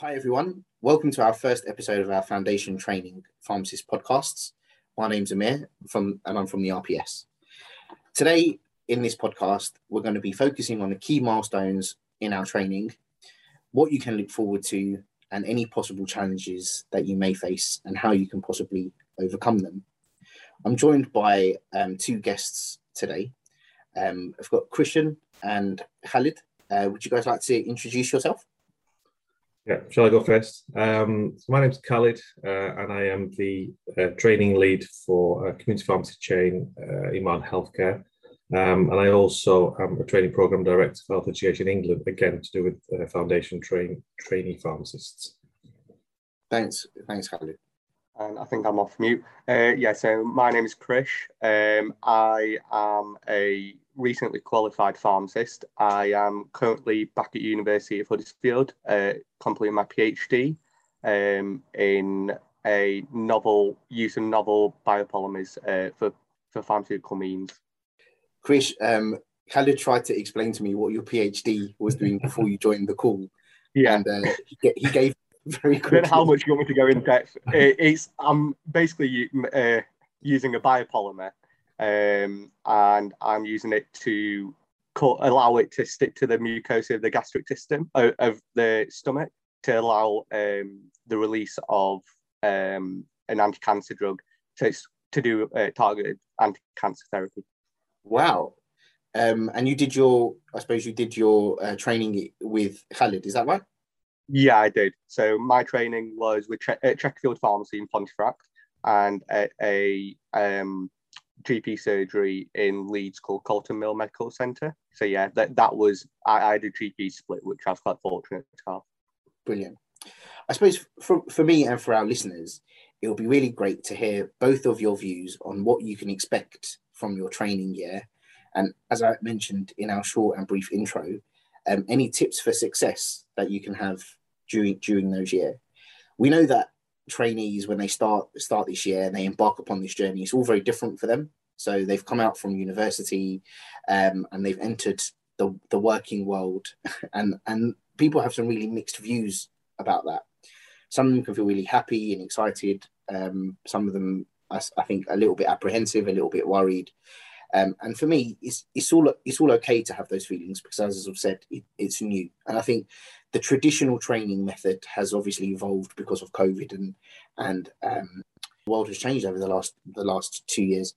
Hi, everyone. Welcome to our first episode of our foundation training pharmacist podcasts. My name's Amir from, and I'm from the RPS. Today, in this podcast, we're going to be focusing on the key milestones in our training, what you can look forward to, and any possible challenges that you may face, and how you can possibly overcome them. I'm joined by um, two guests today. Um, I've got Krishan and Khalid. Uh, would you guys like to introduce yourself? Yeah, shall I go first? Um, so my name's Khalid, uh, and I am the uh, training lead for a community pharmacy chain, uh, Iman Healthcare. Um, and I also am a training program director for Health Education England, again to do with uh, foundation train trainee pharmacists. Thanks, thanks, Khalid. And I think I'm off mute. Uh, yeah, so my name is Krish. Um, I am a recently qualified pharmacist. I am currently back at University of Huddersfield, uh, completing my PhD um, in a novel use of novel biopolymers uh, for for pharmaceutical means. Krish, um, Khalid tried to explain to me what your PhD was doing before you joined the call. Yeah, and uh, he, he gave very quickly. Then how much you want me to go in depth? it's I'm basically uh, using a biopolymer um, and I'm using it to cut, allow it to stick to the mucosa of the gastric system of, of the stomach to allow um, the release of um, an anti-cancer drug. So it's to do uh, targeted anti-cancer therapy. Wow. Um, and you did your, I suppose you did your uh, training with Khalid, is that right? Yeah, I did. So my training was with Tre- Chequerfield Pharmacy in Pontefract and at a um, GP surgery in Leeds called Colton Mill Medical Centre. So yeah, that that was I, I had a GP split, which I was quite fortunate to have. Brilliant. I suppose for, for me and for our listeners, it will be really great to hear both of your views on what you can expect from your training year. And as I mentioned in our short and brief intro, um, any tips for success that you can have during during those year. We know that trainees when they start start this year and they embark upon this journey it's all very different for them. So they've come out from university um, and they've entered the, the working world and and people have some really mixed views about that. Some of them can feel really happy and excited um, some of them I, I, think a little bit apprehensive a little bit worried um, and for me it's, it's all it's all okay to have those feelings because as i've said it, it's new and i think the traditional training method has obviously evolved because of COVID and and um, the world has changed over the last the last two years.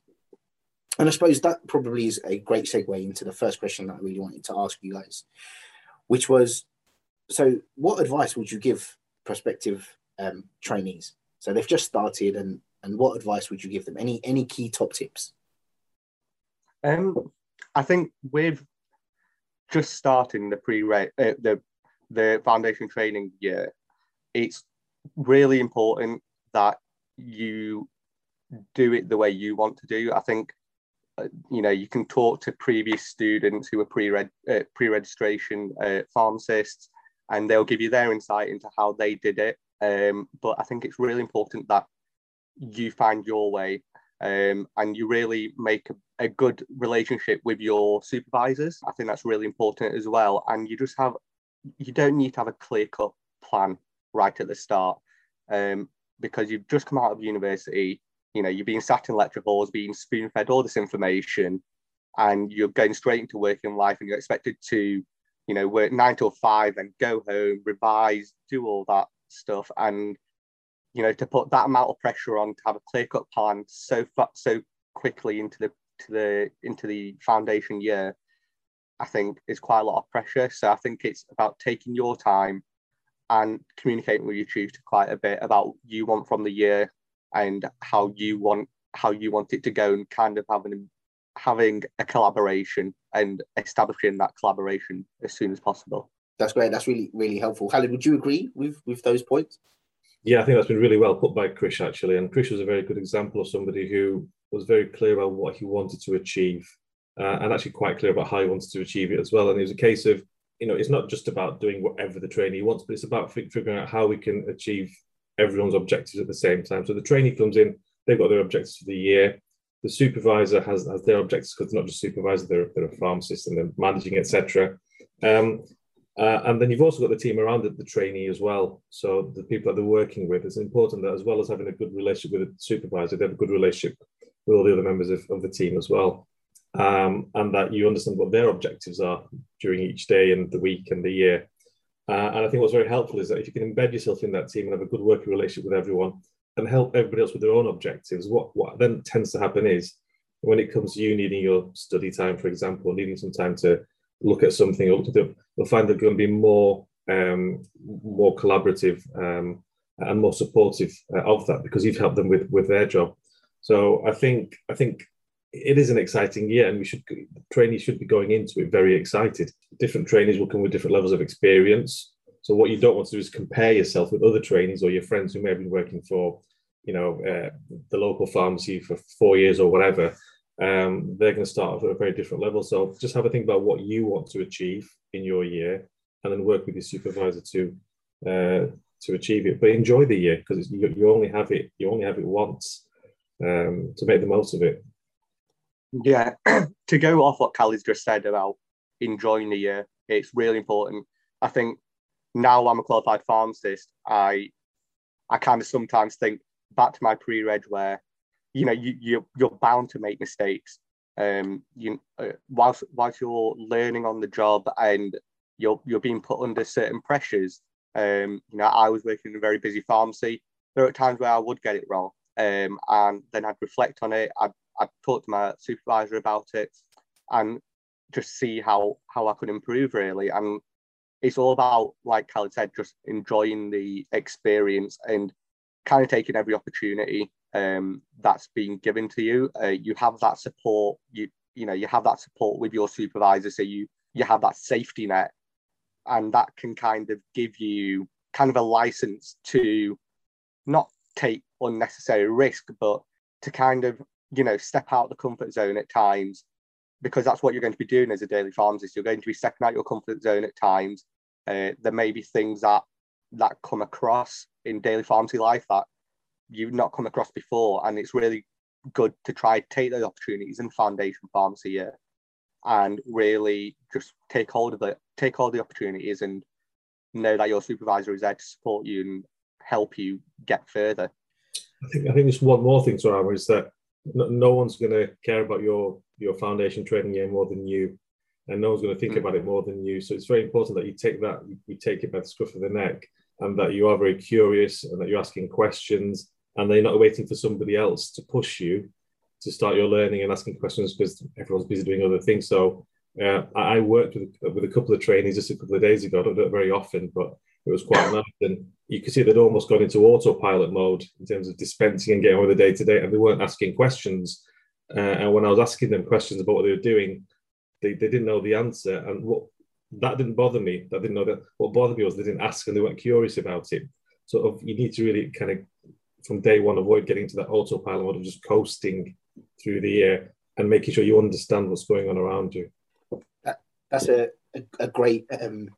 And I suppose that probably is a great segue into the first question that I really wanted to ask you guys, which was, so what advice would you give prospective um, trainees? So they've just started, and and what advice would you give them? Any any key top tips? Um, I think with just starting the pre uh, the the foundation training year, it's really important that you do it the way you want to do. I think uh, you know you can talk to previous students who are pre-reg uh, pre-registration uh, pharmacists, and they'll give you their insight into how they did it. Um, but I think it's really important that you find your way um, and you really make a, a, good relationship with your supervisors. I think that's really important as well. And you just have you don't need to have a clear cut plan right at the start um, because you've just come out of university. You know, you've been sat in lecture halls, being spoon fed all this information, and you're going straight into working life, and you're expected to, you know, work nine till five and go home, revise, do all that stuff, and you know, to put that amount of pressure on to have a clear cut plan so far, so quickly into the to the into the foundation year I think is quite a lot of pressure. So I think it's about taking your time and communicating with your tutor quite a bit about what you want from the year and how you want how you want it to go and kind of having having a collaboration and establishing that collaboration as soon as possible. That's great. That's really really helpful. Khalid, would you agree with with those points? Yeah, I think that's been really well put by Krish actually, and Krish was a very good example of somebody who was very clear about what he wanted to achieve uh, and actually quite clear about how he wanted to achieve it as well. And it was a case of, you know, it's not just about doing whatever the trainee wants, but it's about figuring out how we can achieve everyone's objectives at the same time. So the trainee comes in, they've got their objectives for the year. The supervisor has, has their objectives because they're not just supervisor, they're, they're a pharmacist and they're managing, etc. Um, Uh, and then you've also got the team around the trainee as well. So the people that they're working with, it's important that as well as having a good relationship with the supervisor, they have a good relationship with all the other members of, of the team as well. Um, and that you understand what their objectives are during each day and the week and the year. Uh, and I think what's very helpful is that if you can embed yourself in that team and have a good working relationship with everyone and help everybody else with their own objectives, what, what then tends to happen is when it comes to you needing your study time, for example, needing some time to look at something or look at it, you'll find they're going to be more um, more collaborative um, and more supportive uh, of that because you've helped them with with their job. So I think I think it is an exciting year, and we should trainees should be going into it very excited. Different trainees will come with different levels of experience. So what you don't want to do is compare yourself with other trainees or your friends who may have been working for, you know, uh, the local pharmacy for four years or whatever. Um, they're going to start off at a very different level. So just have a think about what you want to achieve in your year, and then work with your supervisor to uh, to achieve it. But enjoy the year because you, you only have it you only have it once um, to make the most of it. Yeah, to go off what Khalid's just said about enjoying the year, it's really important. I think now I'm a qualified pharmacist, I I kind of sometimes think back to my pre-reg where you know you, you you're bound to make mistakes. Um, you uh, whilst whilst you're learning on the job and you're you're being put under certain pressures. Um, you know, I was working in a very busy pharmacy. There are times where I would get it wrong, um, and then I'd reflect on it. I'd, I'd talk to my supervisor about it, and just see how how I could improve really. And it's all about, like Khalid said, just enjoying the experience and kind of taking every opportunity um, that's being given to you. Uh, you have that support. You you know you have that support with your supervisor, so you you have that safety net, and that can kind of give you kind of a license to not take unnecessary risk, but to kind of you know step out the comfort zone at times because that's what you're going to be doing as a daily pharmacist. You're going to be stepping out your comfort zone at times. Uh, there may be things that that come across in daily pharmacy life that you've not come across before, and it's really good to try take those opportunities in foundation pharmacy year and really just take hold of it, take hold of the opportunities, and know that your supervisor is there to support you and help you get further. I think I think there's one more thing, Sorama, is that no, no one's going to care about your your foundation training year more than you, and no one's going to think mm. about it more than you. So it's very important that you take that, you take it by the scruff of the neck, and that you are very curious and that you're asking questions, and they're not waiting for somebody else to push you to start your learning and asking questions because everyone's busy doing other things. So uh, I worked with, with a couple of trainees just a couple of days ago. I don't do it very often, but it was quite nice. And you could see they'd almost gone into autopilot mode in terms of dispensing and getting on with the day to day, and they weren't asking questions. Uh, and when I was asking them questions about what they were doing, they, they didn't know the answer. And what that didn't bother me. That didn't know that. What bothered me was they didn't ask and they weren't curious about it. Sort of, you need to really kind of from day one avoid getting to that autopilot mode of just coasting through the year and making sure you understand what's going on around you. That, that's a, a, a great um,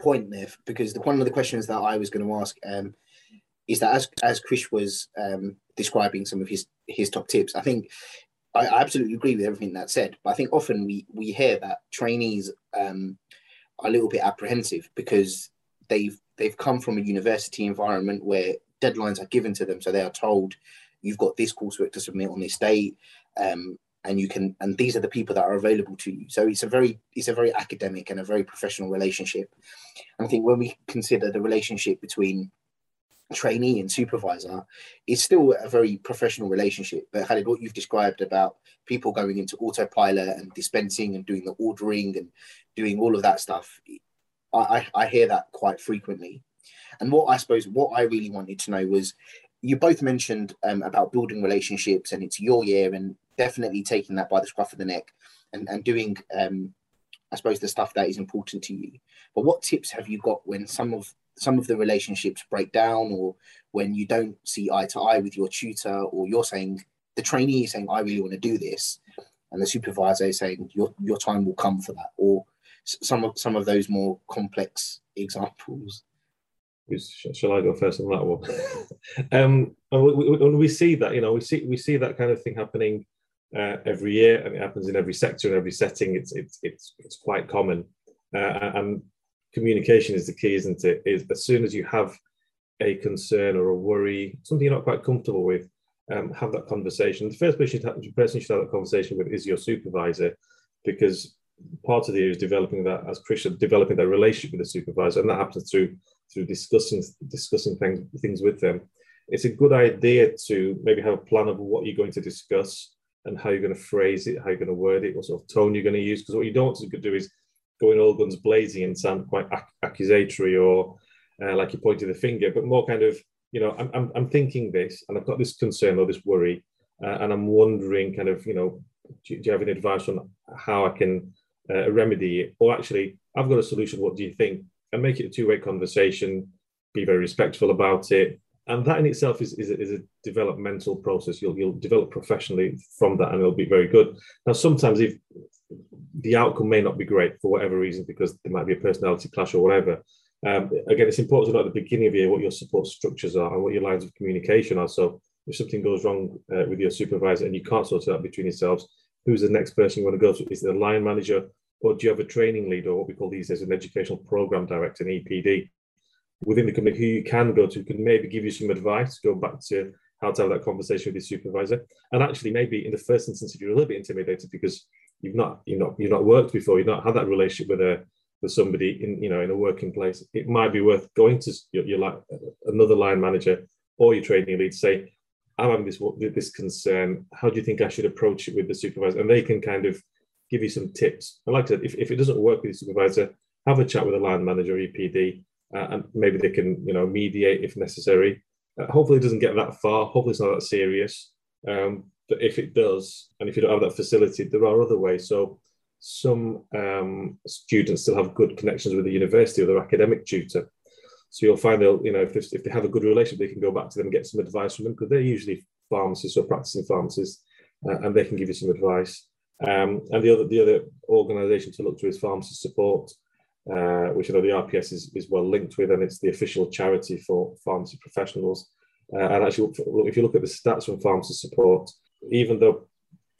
point there because the, one of the questions that I was going to ask um, is that as as Chris was um, describing some of his his top tips, I think I, I absolutely agree with everything that said. But I think often we we hear that trainees um, are a little bit apprehensive because they've they've come from a university environment where deadlines are given to them, so they are told you've got this coursework to submit on this date. Um, and you can and these are the people that are available to you. So it's a very it's a very academic and a very professional relationship. And i think when we consider the relationship between trainee and supervisor it's still a very professional relationship. But Khalid, what you've described about people going into autopilot and dispensing and doing the ordering and doing all of that stuff I, I hear that quite frequently and what i suppose what i really wanted to know was you both mentioned um, about building relationships and it's your year and definitely taking that by the scruff of the neck and, and doing, um, I suppose, the stuff that is important to you. But what tips have you got when some of some of the relationships break down, or when you don't see eye to eye with your tutor, or you're saying the trainee is saying, "I really want to do this," and the supervisor is saying, "Your your time will come for that," or some of some of those more complex examples shall I go first on that one? um, and we, we, we, see that, you know, we see we see that kind of thing happening uh, every year, and it happens in every sector and every setting. It's it's it's it's quite common, uh, and communication is the key, isn't it? Is as soon as you have a concern or a worry, something you're not quite comfortable with, um, have that conversation. The first person you, have, the person you should have that conversation with is your supervisor, because part of the year is developing that, as Chris said, developing that relationship with the supervisor, and that happens through through discussing discussing things things with them. It's a good idea to maybe have a plan of what you're going to discuss and how you're going to phrase it, how you're going to word it, what sort of tone you're going to use. Because what you don't want to do is go in all guns blazing and sound quite ac- accusatory or uh, like you're pointing the finger, but more kind of, you know, I'm, I'm, I'm thinking this and I've got this concern or this worry, uh, and I'm wondering, kind of, you know, do, do, you have any advice on how I can uh, remedy it? Or actually, I've got a solution. What do you think? And make it a two way conversation, be very respectful about it. And that in itself is, is, a, is a developmental process. You'll, you'll develop professionally from that and it'll be very good. Now, sometimes if the outcome may not be great for whatever reason, because there might be a personality clash or whatever, um, again, it's important to know at the beginning of the year what your support structures are and what your lines of communication are. So if something goes wrong uh, with your supervisor and you can't sort it out between yourselves, who's the next person you want to go to? Is a line manager or do you have a training lead or what we call these as an educational program director, an EPD, within the company who you can go to, can maybe give you some advice, go back to how to have that conversation with your supervisor. And actually, maybe in the first instance, if you're a little bit intimidated because you've not you've not you've not worked before, you've not had that relationship with a with somebody in you know in a working place, it might be worth going to your, your like another line manager or your training lead. Say, I'm having this this concern. How do you think I should approach it with the supervisor? And they can kind of give you some tips. And like I said, if, if it doesn't work with your supervisor, have a chat with a line manager, EPD, uh, and maybe they can you know mediate if necessary. Uh, hopefully, it doesn't get that far. Hopefully, it's not that serious. Um, but if it does, and if you don't have that facility, there are other ways. So some um, students still have good connections with the university or their academic tutor. So you'll find they'll, you know, if, if they have a good relationship, they can go back to them and get some advice from them because they're usually pharmacists or practicing pharmacists, uh, and they can give you some advice. Um, and the other the other organisation to look to is Pharmacist Support, uh, which I know the RPS is, is well linked with, and it's the official charity for pharmacy professionals. Uh, and actually, if you look at the stats from Pharmacist Support, even though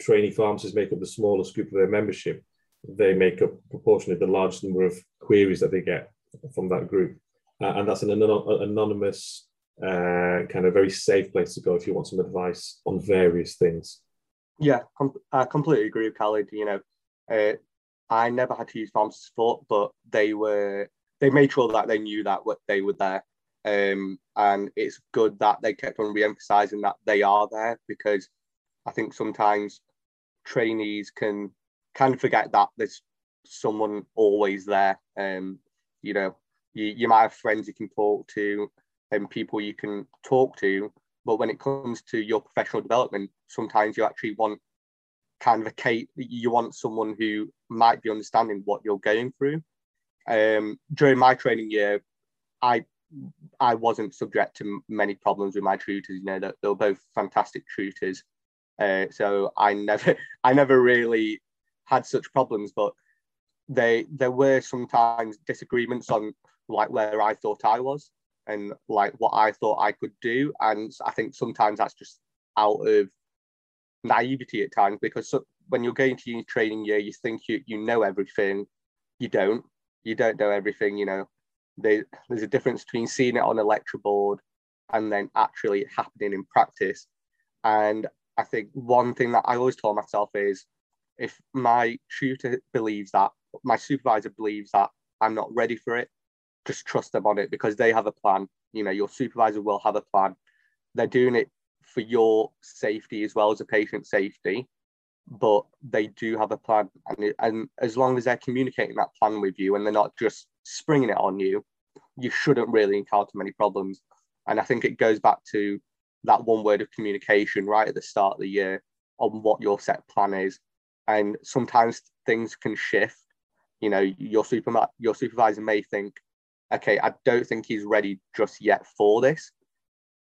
trainee pharmacists make up the smallest group of their membership, they make up proportionally the largest number of queries that they get from that group. Uh, and that's an anonymous, uh, kind of very safe place to go if you want some advice on various things. Yeah, com- I completely agree with Khalid. You know, uh, I never had to use pharmacy support, but they were they made sure that they knew that what they were there. Um, and it's good that they kept on re-emphasizing that they are there because I think sometimes trainees can kind of forget that there's someone always there. Um, you know, you, you might have friends you can talk to and people you can talk to, but when it comes to your professional development, sometimes you actually want kind of a Kate, you want someone who might be understanding what you're going through. Um, during my training year, I I wasn't subject to many problems with my tutors. You know, they, they were both fantastic tutors. Uh, so I never I never really had such problems, but they there were sometimes disagreements on like where I thought I was and like what I thought I could do. And I think sometimes that's just out of naivety at times because when you're going to uni training year, you think you, you know everything. You don't. You don't know everything, you know. They, there's a difference between seeing it on a lecture board and then actually happening in practice. And I think one thing that I always tell myself is if my tutor believes that, my supervisor believes that I'm not ready for it, just trust them on it because they have a plan. You know, your supervisor will have a plan. They're doing it for your safety as well as a patient safety, but they do have a plan. And, and as long as they're communicating that plan with you and they're not just springing it on you, you shouldn't really encounter many problems. And I think it goes back to that one word of communication right at the start of the year on what your set plan is and sometimes things can shift. You know, your super your supervisor may think, okay, I don't think he's ready just yet for this.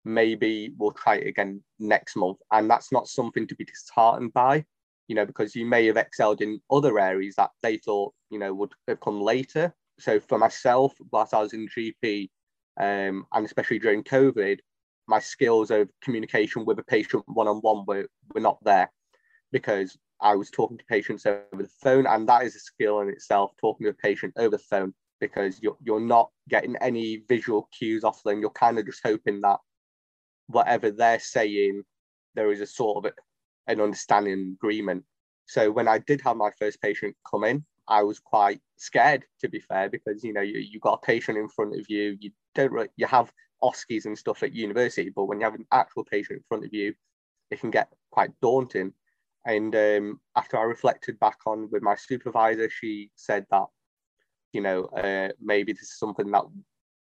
Maybe we'll try it again next month, and that's not something to be disheartened by. You know, because you may have excelled in other areas that they thought you know would have come later. So for myself, whilst I was in GP, um, and especially during COVID, my skills of communication with a patient one on one were were not there because I was talking to patients over the phone, and that is a skill in itself, talking to a patient over the phone. because you're, you're not getting any visual cues off them. You're kind of just hoping that whatever they're saying, there is a sort of an understanding agreement. So when I did have my first patient come in, I was quite scared, to be fair, because you know you you got a patient in front of you. You don't really, you have OSCEs and stuff at university, but when you have an actual patient in front of you, it can get quite daunting. And um, after I reflected back on with my supervisor, she said that, you know, uh, maybe this is something that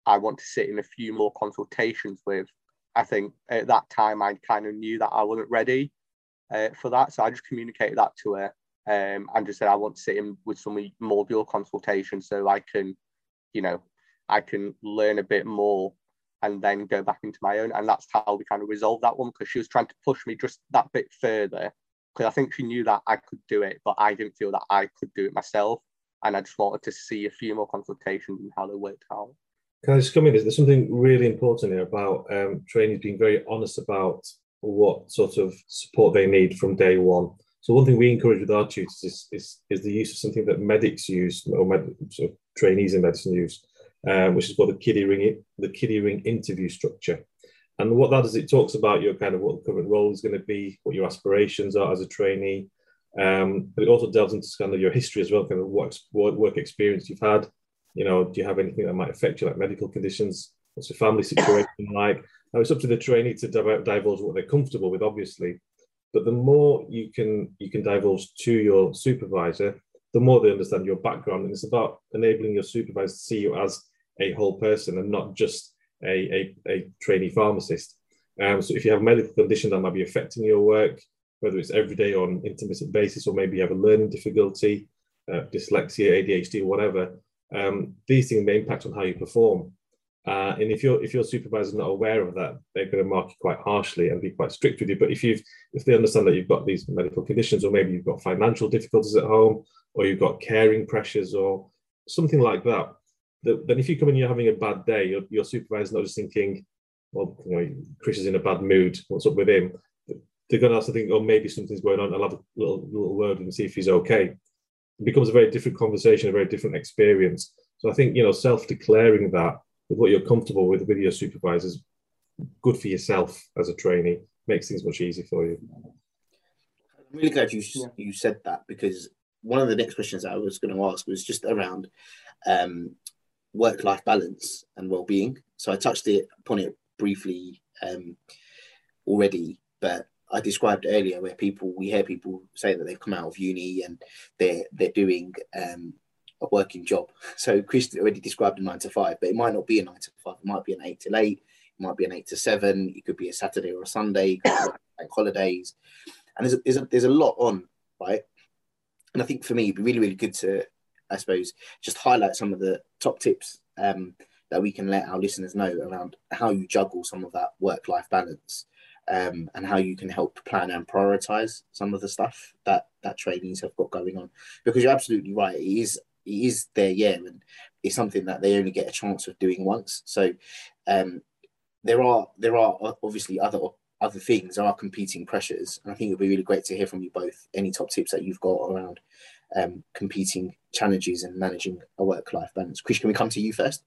I want to sit in a few more consultations with. I think at that time I kind of knew that I wasn't ready uh, for that, so I just communicated that to her um, and just said I want to sit in with some more of your consultations so I can, you know, I can learn a bit more and then go back into my own. And that's how we kind of resolved that one because she was trying to push me just that bit further because I think she knew that I could do it, but I didn't feel that I could do it myself. And I just wanted to see a few more consultations and how they worked out. Can I just come in? There's something really important here about um, trainees being very honest about what sort of support they need from day one. So one thing we encourage with our tutors is, is, is the use of something that medics use or med, trainees in medicine use, um, which is called the kiddie ring the kiddie ring interview structure. And what that is, it talks about your kind of what the current role is going to be, what your aspirations are as a trainee, um, but it also delves into kind of your history as well, kind of what work experience you've had. You know, do you have anything that might affect you, like medical conditions? What's your family situation like? Now it's up to the trainee to divulge what they're comfortable with, obviously. But the more you can you can divulge to your supervisor, the more they understand your background, and it's about enabling your supervisor to see you as a whole person and not just a, a, a trainee pharmacist. Um, so if you have a medical condition that might be affecting your work, whether it's every day on intermittent basis or maybe you have a learning difficulty, uh, dyslexia, ADHD, whatever, um, these things may impact on how you perform. Uh, and if your if your supervisor is not aware of that, they're going to mark you quite harshly and be quite strict with you. But if you've if they understand that you've got these medical conditions, or maybe you've got financial difficulties at home, or you've got caring pressures, or something like that, then if you come in you're having a bad day, your, your supervisor's not just thinking, well, you know, Chris is in a bad mood, what's up with him? They're going to also think, oh, maybe something's going on. I'll have a little, little word and see if he's okay. It becomes a very different conversation, a very different experience. So I think, you know, self-declaring that with what you're comfortable with with your supervisors, good for yourself as a trainee, makes things much easier for you. I'm really glad you, yeah. you said that because one of the next questions I was going to ask was just around um, work life balance and well being. So I touched it upon it briefly um, already, but I described earlier where people we hear people say that they've come out of uni and they're they're doing um, a working job. So Chris already described a nine to five, but it might not be a nine to five. It might be an eight to eight. It might be an eight to seven. It could be a Saturday or a Sunday, like holidays. And there's a, there's a, there's a lot on, right? And I think for me, it'd be really really good to I suppose, just highlight some of the top tips um, that we can let our listeners know around how you juggle some of that work life balance um, and how you can help plan and prioritize some of the stuff that that trainees have got going on. Because you're absolutely right, it is it is their year and it's something that they only get a chance of doing once. So um, there are there are obviously other other things, there are competing pressures, and I think it'd be really great to hear from you both. Any top tips that you've got around um, competing challenges and managing a work life balance. Chris, can we come to you first?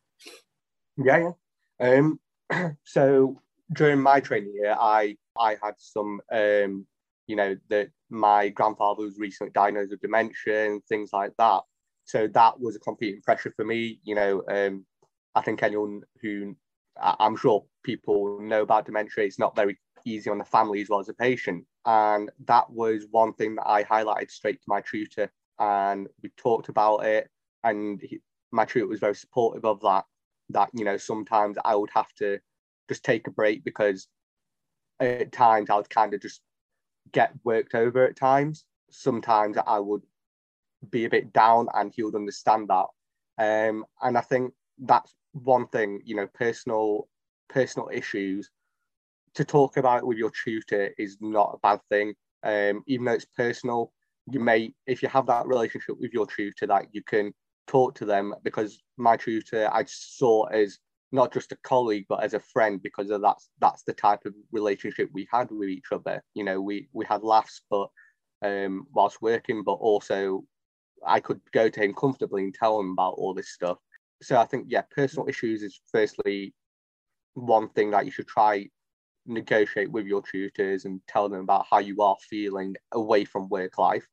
Yeah, yeah. Um, so during my training year, I I had some, um, you know, that my grandfather was recently diagnosed with dementia and things like that. So that was a competing pressure for me. You know, um, I think anyone who I'm sure people know about dementia, it's not very easy on the family as well as a patient. And that was one thing that I highlighted straight to my tutor and we talked about it and he, my tutor was very supportive of that that you know sometimes i would have to just take a break because at times i would kind of just get worked over at times. Sometimes i would be a bit down and he would understand that. Um, and i think that's one thing you know personal personal issues. To talk about with your tutor is not a bad thing. Um, even though it's personal you may, if you have that relationship with your tutor, that you can talk to them because my tutor I saw as not just a colleague but as a friend because of that's that's the type of relationship we had with each other. You know, we we had laughs, but um, whilst working, but also I could go to him comfortably and tell him about all this stuff. so I think yeah, personal issues is firstly one thing that you should try negotiate with your tutors and tell them about how you are feeling away from work life.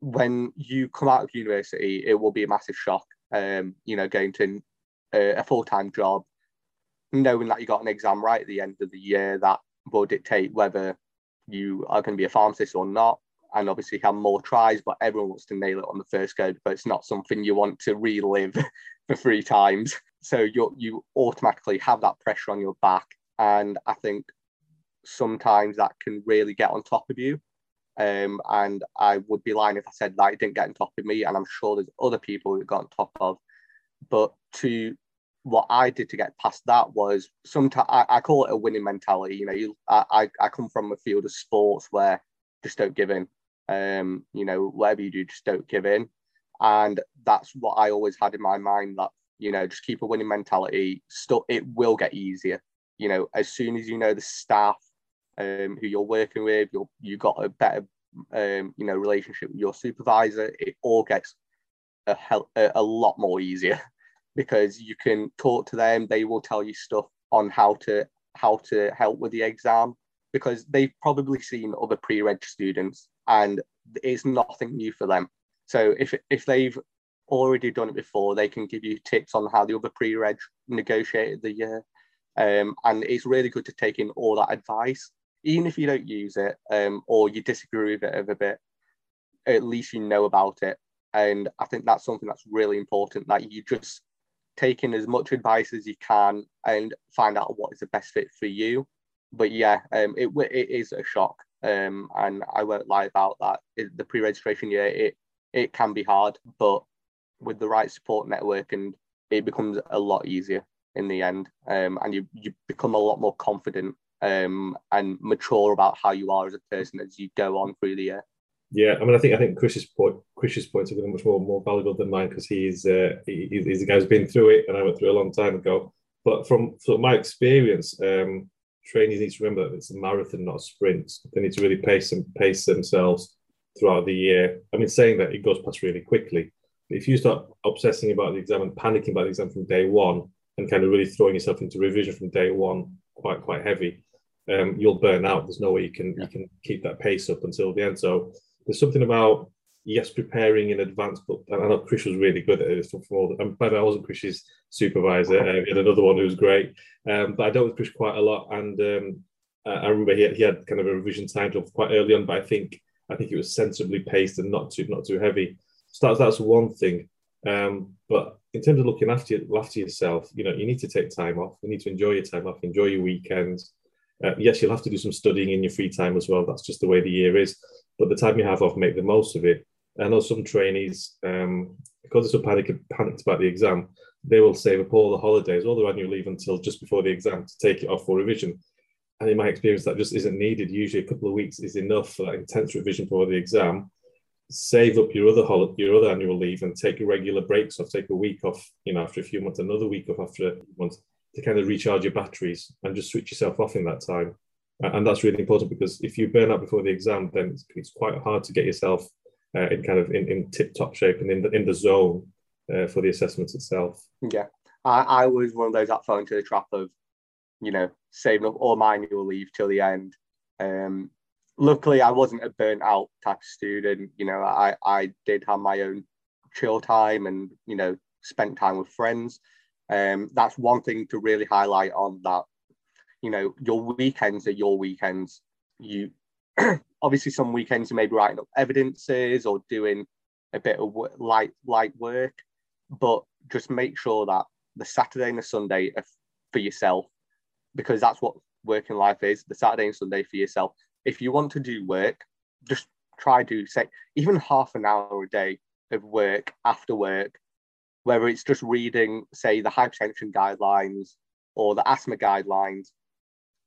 When you come out of university, it will be a massive shock. Um, you know, going to a, a full time job, knowing that you got an exam right at the end of the year that will dictate whether you are going to be a pharmacist or not. And obviously have more tries, but everyone wants to nail it on the first go, but it's not something you want to relive for three times. So you you automatically have that pressure on your back, and I think sometimes that can really get on top of you. Um, and I would be lying if I said that it didn't get on top of me, and I'm sure there's other people who got on top of. But to what I did to get past that was sometimes I, I, call it a winning mentality. You know, you, I, I come from a field of sports where just don't give in. Um, you know, whatever you do, just don't give in. And that's what I always had in my mind that, you know, just keep a winning mentality. Still, it will get easier. You know, as soon as you know the staff um, who you're working with, you're, you got a better, um, you know, relationship with your supervisor, it all gets a, hell, a, a lot more easier because you can talk to them. They will tell you stuff on how to how to help with the exam because they've probably seen other pre-reg students and it's nothing new for them. So if if they've already done it before, they can give you tips on how the other pre-reg negotiated the year. Um, and it's really good to take in all that advice, even if you don't use it um, or you disagree with it a bit. At least you know about it, and I think that's something that's really important. That you just take in as much advice as you can and find out what is the best fit for you. But yeah, um, it it is a shock, um, and I won't lie about that. It, the pre-registration year, it it can be hard, but with the right support network, and it becomes a lot easier in the end, um, and you you become a lot more confident um, and mature about how you are as a person as you go on through the year. Yeah, I mean, I think I think Chris's point Chris's points are going to be much more more valuable than mine because he's uh, he, he's the guy who's been through it, and I went through it a long time ago. But from from my experience, um, trainees need to remember that it's a marathon, not a sprint. They need to really pace and pace themselves throughout the year. I mean, saying that it goes past really quickly. If you start obsessing about the exam and panicking about the exam from day one, and kind of really throwing yourself into revision from day one, quite quite heavy, um, you'll burn out. There's no way you can you can keep that pace up until the end. So there's something about yes, preparing in advance, but I know Chris was really good at it. From all, and by the way, I wasn't Chris's supervisor. Uh, had another one who was great, um, but I dealt with Chris quite a lot, and um, I remember he had, he had kind of a revision time quite early on, but I think I think it was sensibly paced and not too not too heavy. So that's that's one thing. Um, but in terms of looking after after yourself, you know, you need to take time off. You need to enjoy your time off, enjoy your weekends. Uh, yes, you'll have to do some studying in your free time as well. That's just the way the year is. But the time you have off, make the most of it. I know some trainees, um, because they're so panic, panicked about the exam, they will save up all the holidays, all their annual leave until just before the exam to take it off for revision. And in my experience, that just isn't needed. Usually, a couple of weeks is enough for that intense revision before the exam. Save up your other holiday, your other annual leave, and take regular breaks off. Take a week off, you know, after a few months, another week off after a month, to kind of recharge your batteries and just switch yourself off in that time. And that's really important because if you burn out before the exam, then it's, it's quite hard to get yourself uh, in kind of in, in tip top shape and in the in the zone uh, for the assessment itself. Yeah, I, I was one of those that fell into the trap of, you know, saving up all my annual leave till the end. Um, luckily, I wasn't a burnt out type of student. You know, I I did have my own chill time and you know spent time with friends. Um, that's one thing to really highlight on that. You know, your weekends are your weekends. You obviously some weekends you may be writing up evidences or doing a bit of light light work, but just make sure that the Saturday and the Sunday are for yourself because that's what working life is. The Saturday and Sunday for yourself. If you want to do work, just try to say even half an hour a day of work after work, whether it's just reading, say, the hypertension guidelines or the asthma guidelines,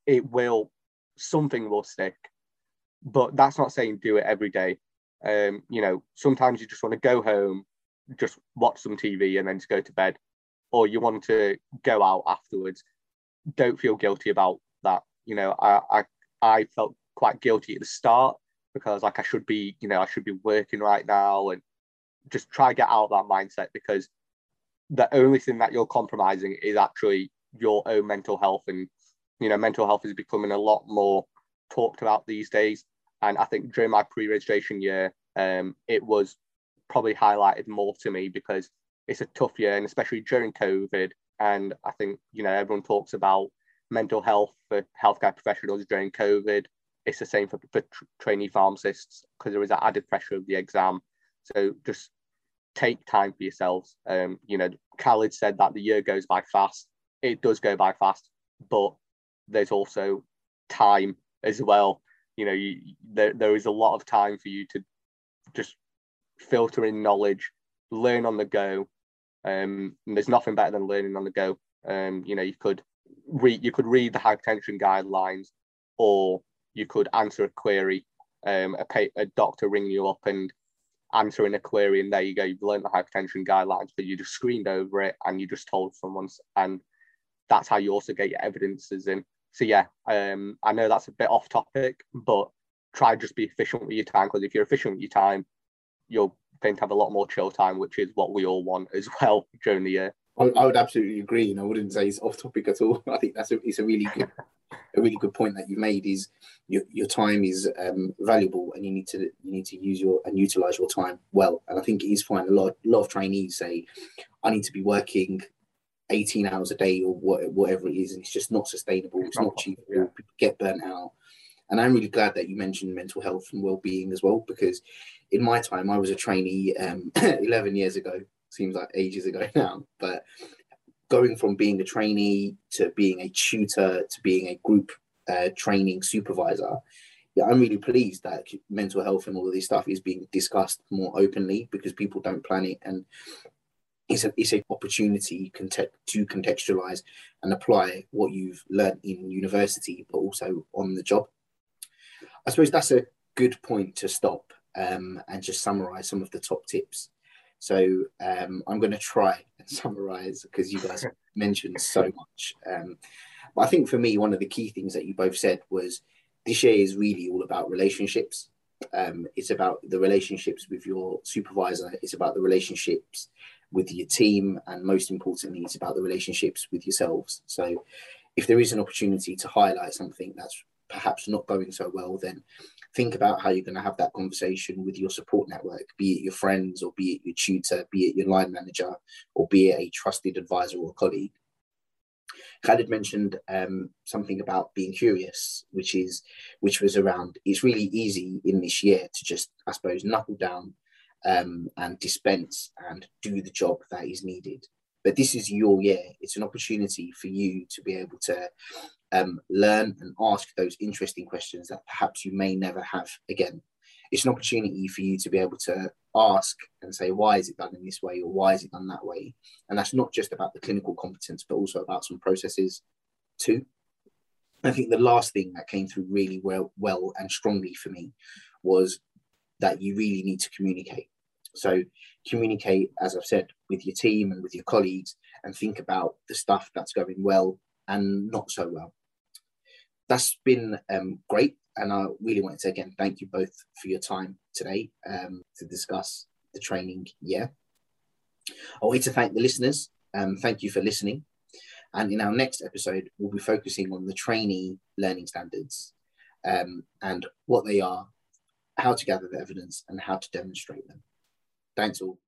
it will something will stick but that's not saying do it every day. Um, you know, sometimes you just want to go home, just watch some TV and then just go to bed, or you want to go out afterwards. Don't feel guilty about that. You know, I, I, I felt quite guilty at the start because like I should be, you know, I should be working right now and just try get out of that mindset because the only thing that you're compromising is actually your own mental health and you know mental health is becoming a lot more talked about these days. And i think during my pre-registration year um, it was probably highlighted more to me because it's a tough year and especially during covid. And i think you know everyone talks about mental health for healthcare professionals during covid. It's the same for, for trainee pharmacists because there is that added pressure of the exam. So just take time for yourselves. Um, you know khalid said that the year goes by fast. It does go by fast but there's also time as well. You know you, there, there is a lot of time for you to just filter in knowledge learn on the go. Um, and there's nothing better than learning on the go. Um, you know you could read you could read the hypertension guidelines or you could answer a query. Um, a, a doctor ring you up and answering a query and there you go. You've learned the hypertension guidelines but you just screened over it and you just told someone and that's how you also get your evidences in so yeah um, i know that's a bit off topic but try just be efficient with your time because if you're efficient with your time you're going to have a lot more chill time which is what we all want as well during the year. I, would absolutely agree and i wouldn't say it's off topic at all. I think that's a, it's a really good a really good point that you made is your, your time is um, valuable and you need to you need to use your and utilize your time well. And i think it is fine. A lot, a lot of trainees say i need to be working 18 hours a day or whatever it is and it's just not sustainable it's not cheap yeah. get burnt out and i'm really glad that you mentioned mental health and well-being as well because in my time i was a trainee um, 11 years ago seems like ages ago now but going from being a trainee to being a tutor to being a group uh, training supervisor, yeah, I'm really pleased that mental health and all of this stuff is being discussed more openly because people don't plan it and it's a it's an opportunity to contextualize and apply what you've learned in university, but also on the job. I suppose that's a good point to stop um, and just summarize some of the top tips so um, I'm going to try and summarize because you guys mentioned so much. Um, but I think for me, one of the key things that you both said was this year is really all about relationships. Um, it's about the relationships with your supervisor. It's about the relationships with your team, and most importantly, it's about the relationships with yourselves. So, if there is an opportunity to highlight something that's perhaps not going so well, then think about how you're going to have that conversation with your support network, be it your friends or be it your tutor, be it your line manager, or be it a trusted advisor or colleague. Khalid mentioned um, something about being curious, which is which was around. It's really easy in this year to just, I suppose, knuckle down um, and dispense and do the job that is needed. But this is your year. It's an opportunity for you to be able to um, learn and ask those interesting questions that perhaps you may never have again. It's an opportunity for you to be able to ask and say, why is it done in this way or why is it done that way? And that's not just about the clinical competence, but also about some processes too. I think the last thing that came through really well, well and strongly for me was that you really need to communicate. So communicate, as I've said, with your team and with your colleagues, and think about the stuff that's going well and not so well. That's been um, great. And I really wanted to say again thank you both for your time today um, to discuss the training year. I want to thank the listeners. Um, thank you for listening. And in our next episode, we'll be focusing on the trainee learning standards um, and what they are, how to gather the evidence, and how to demonstrate them. Thanks all.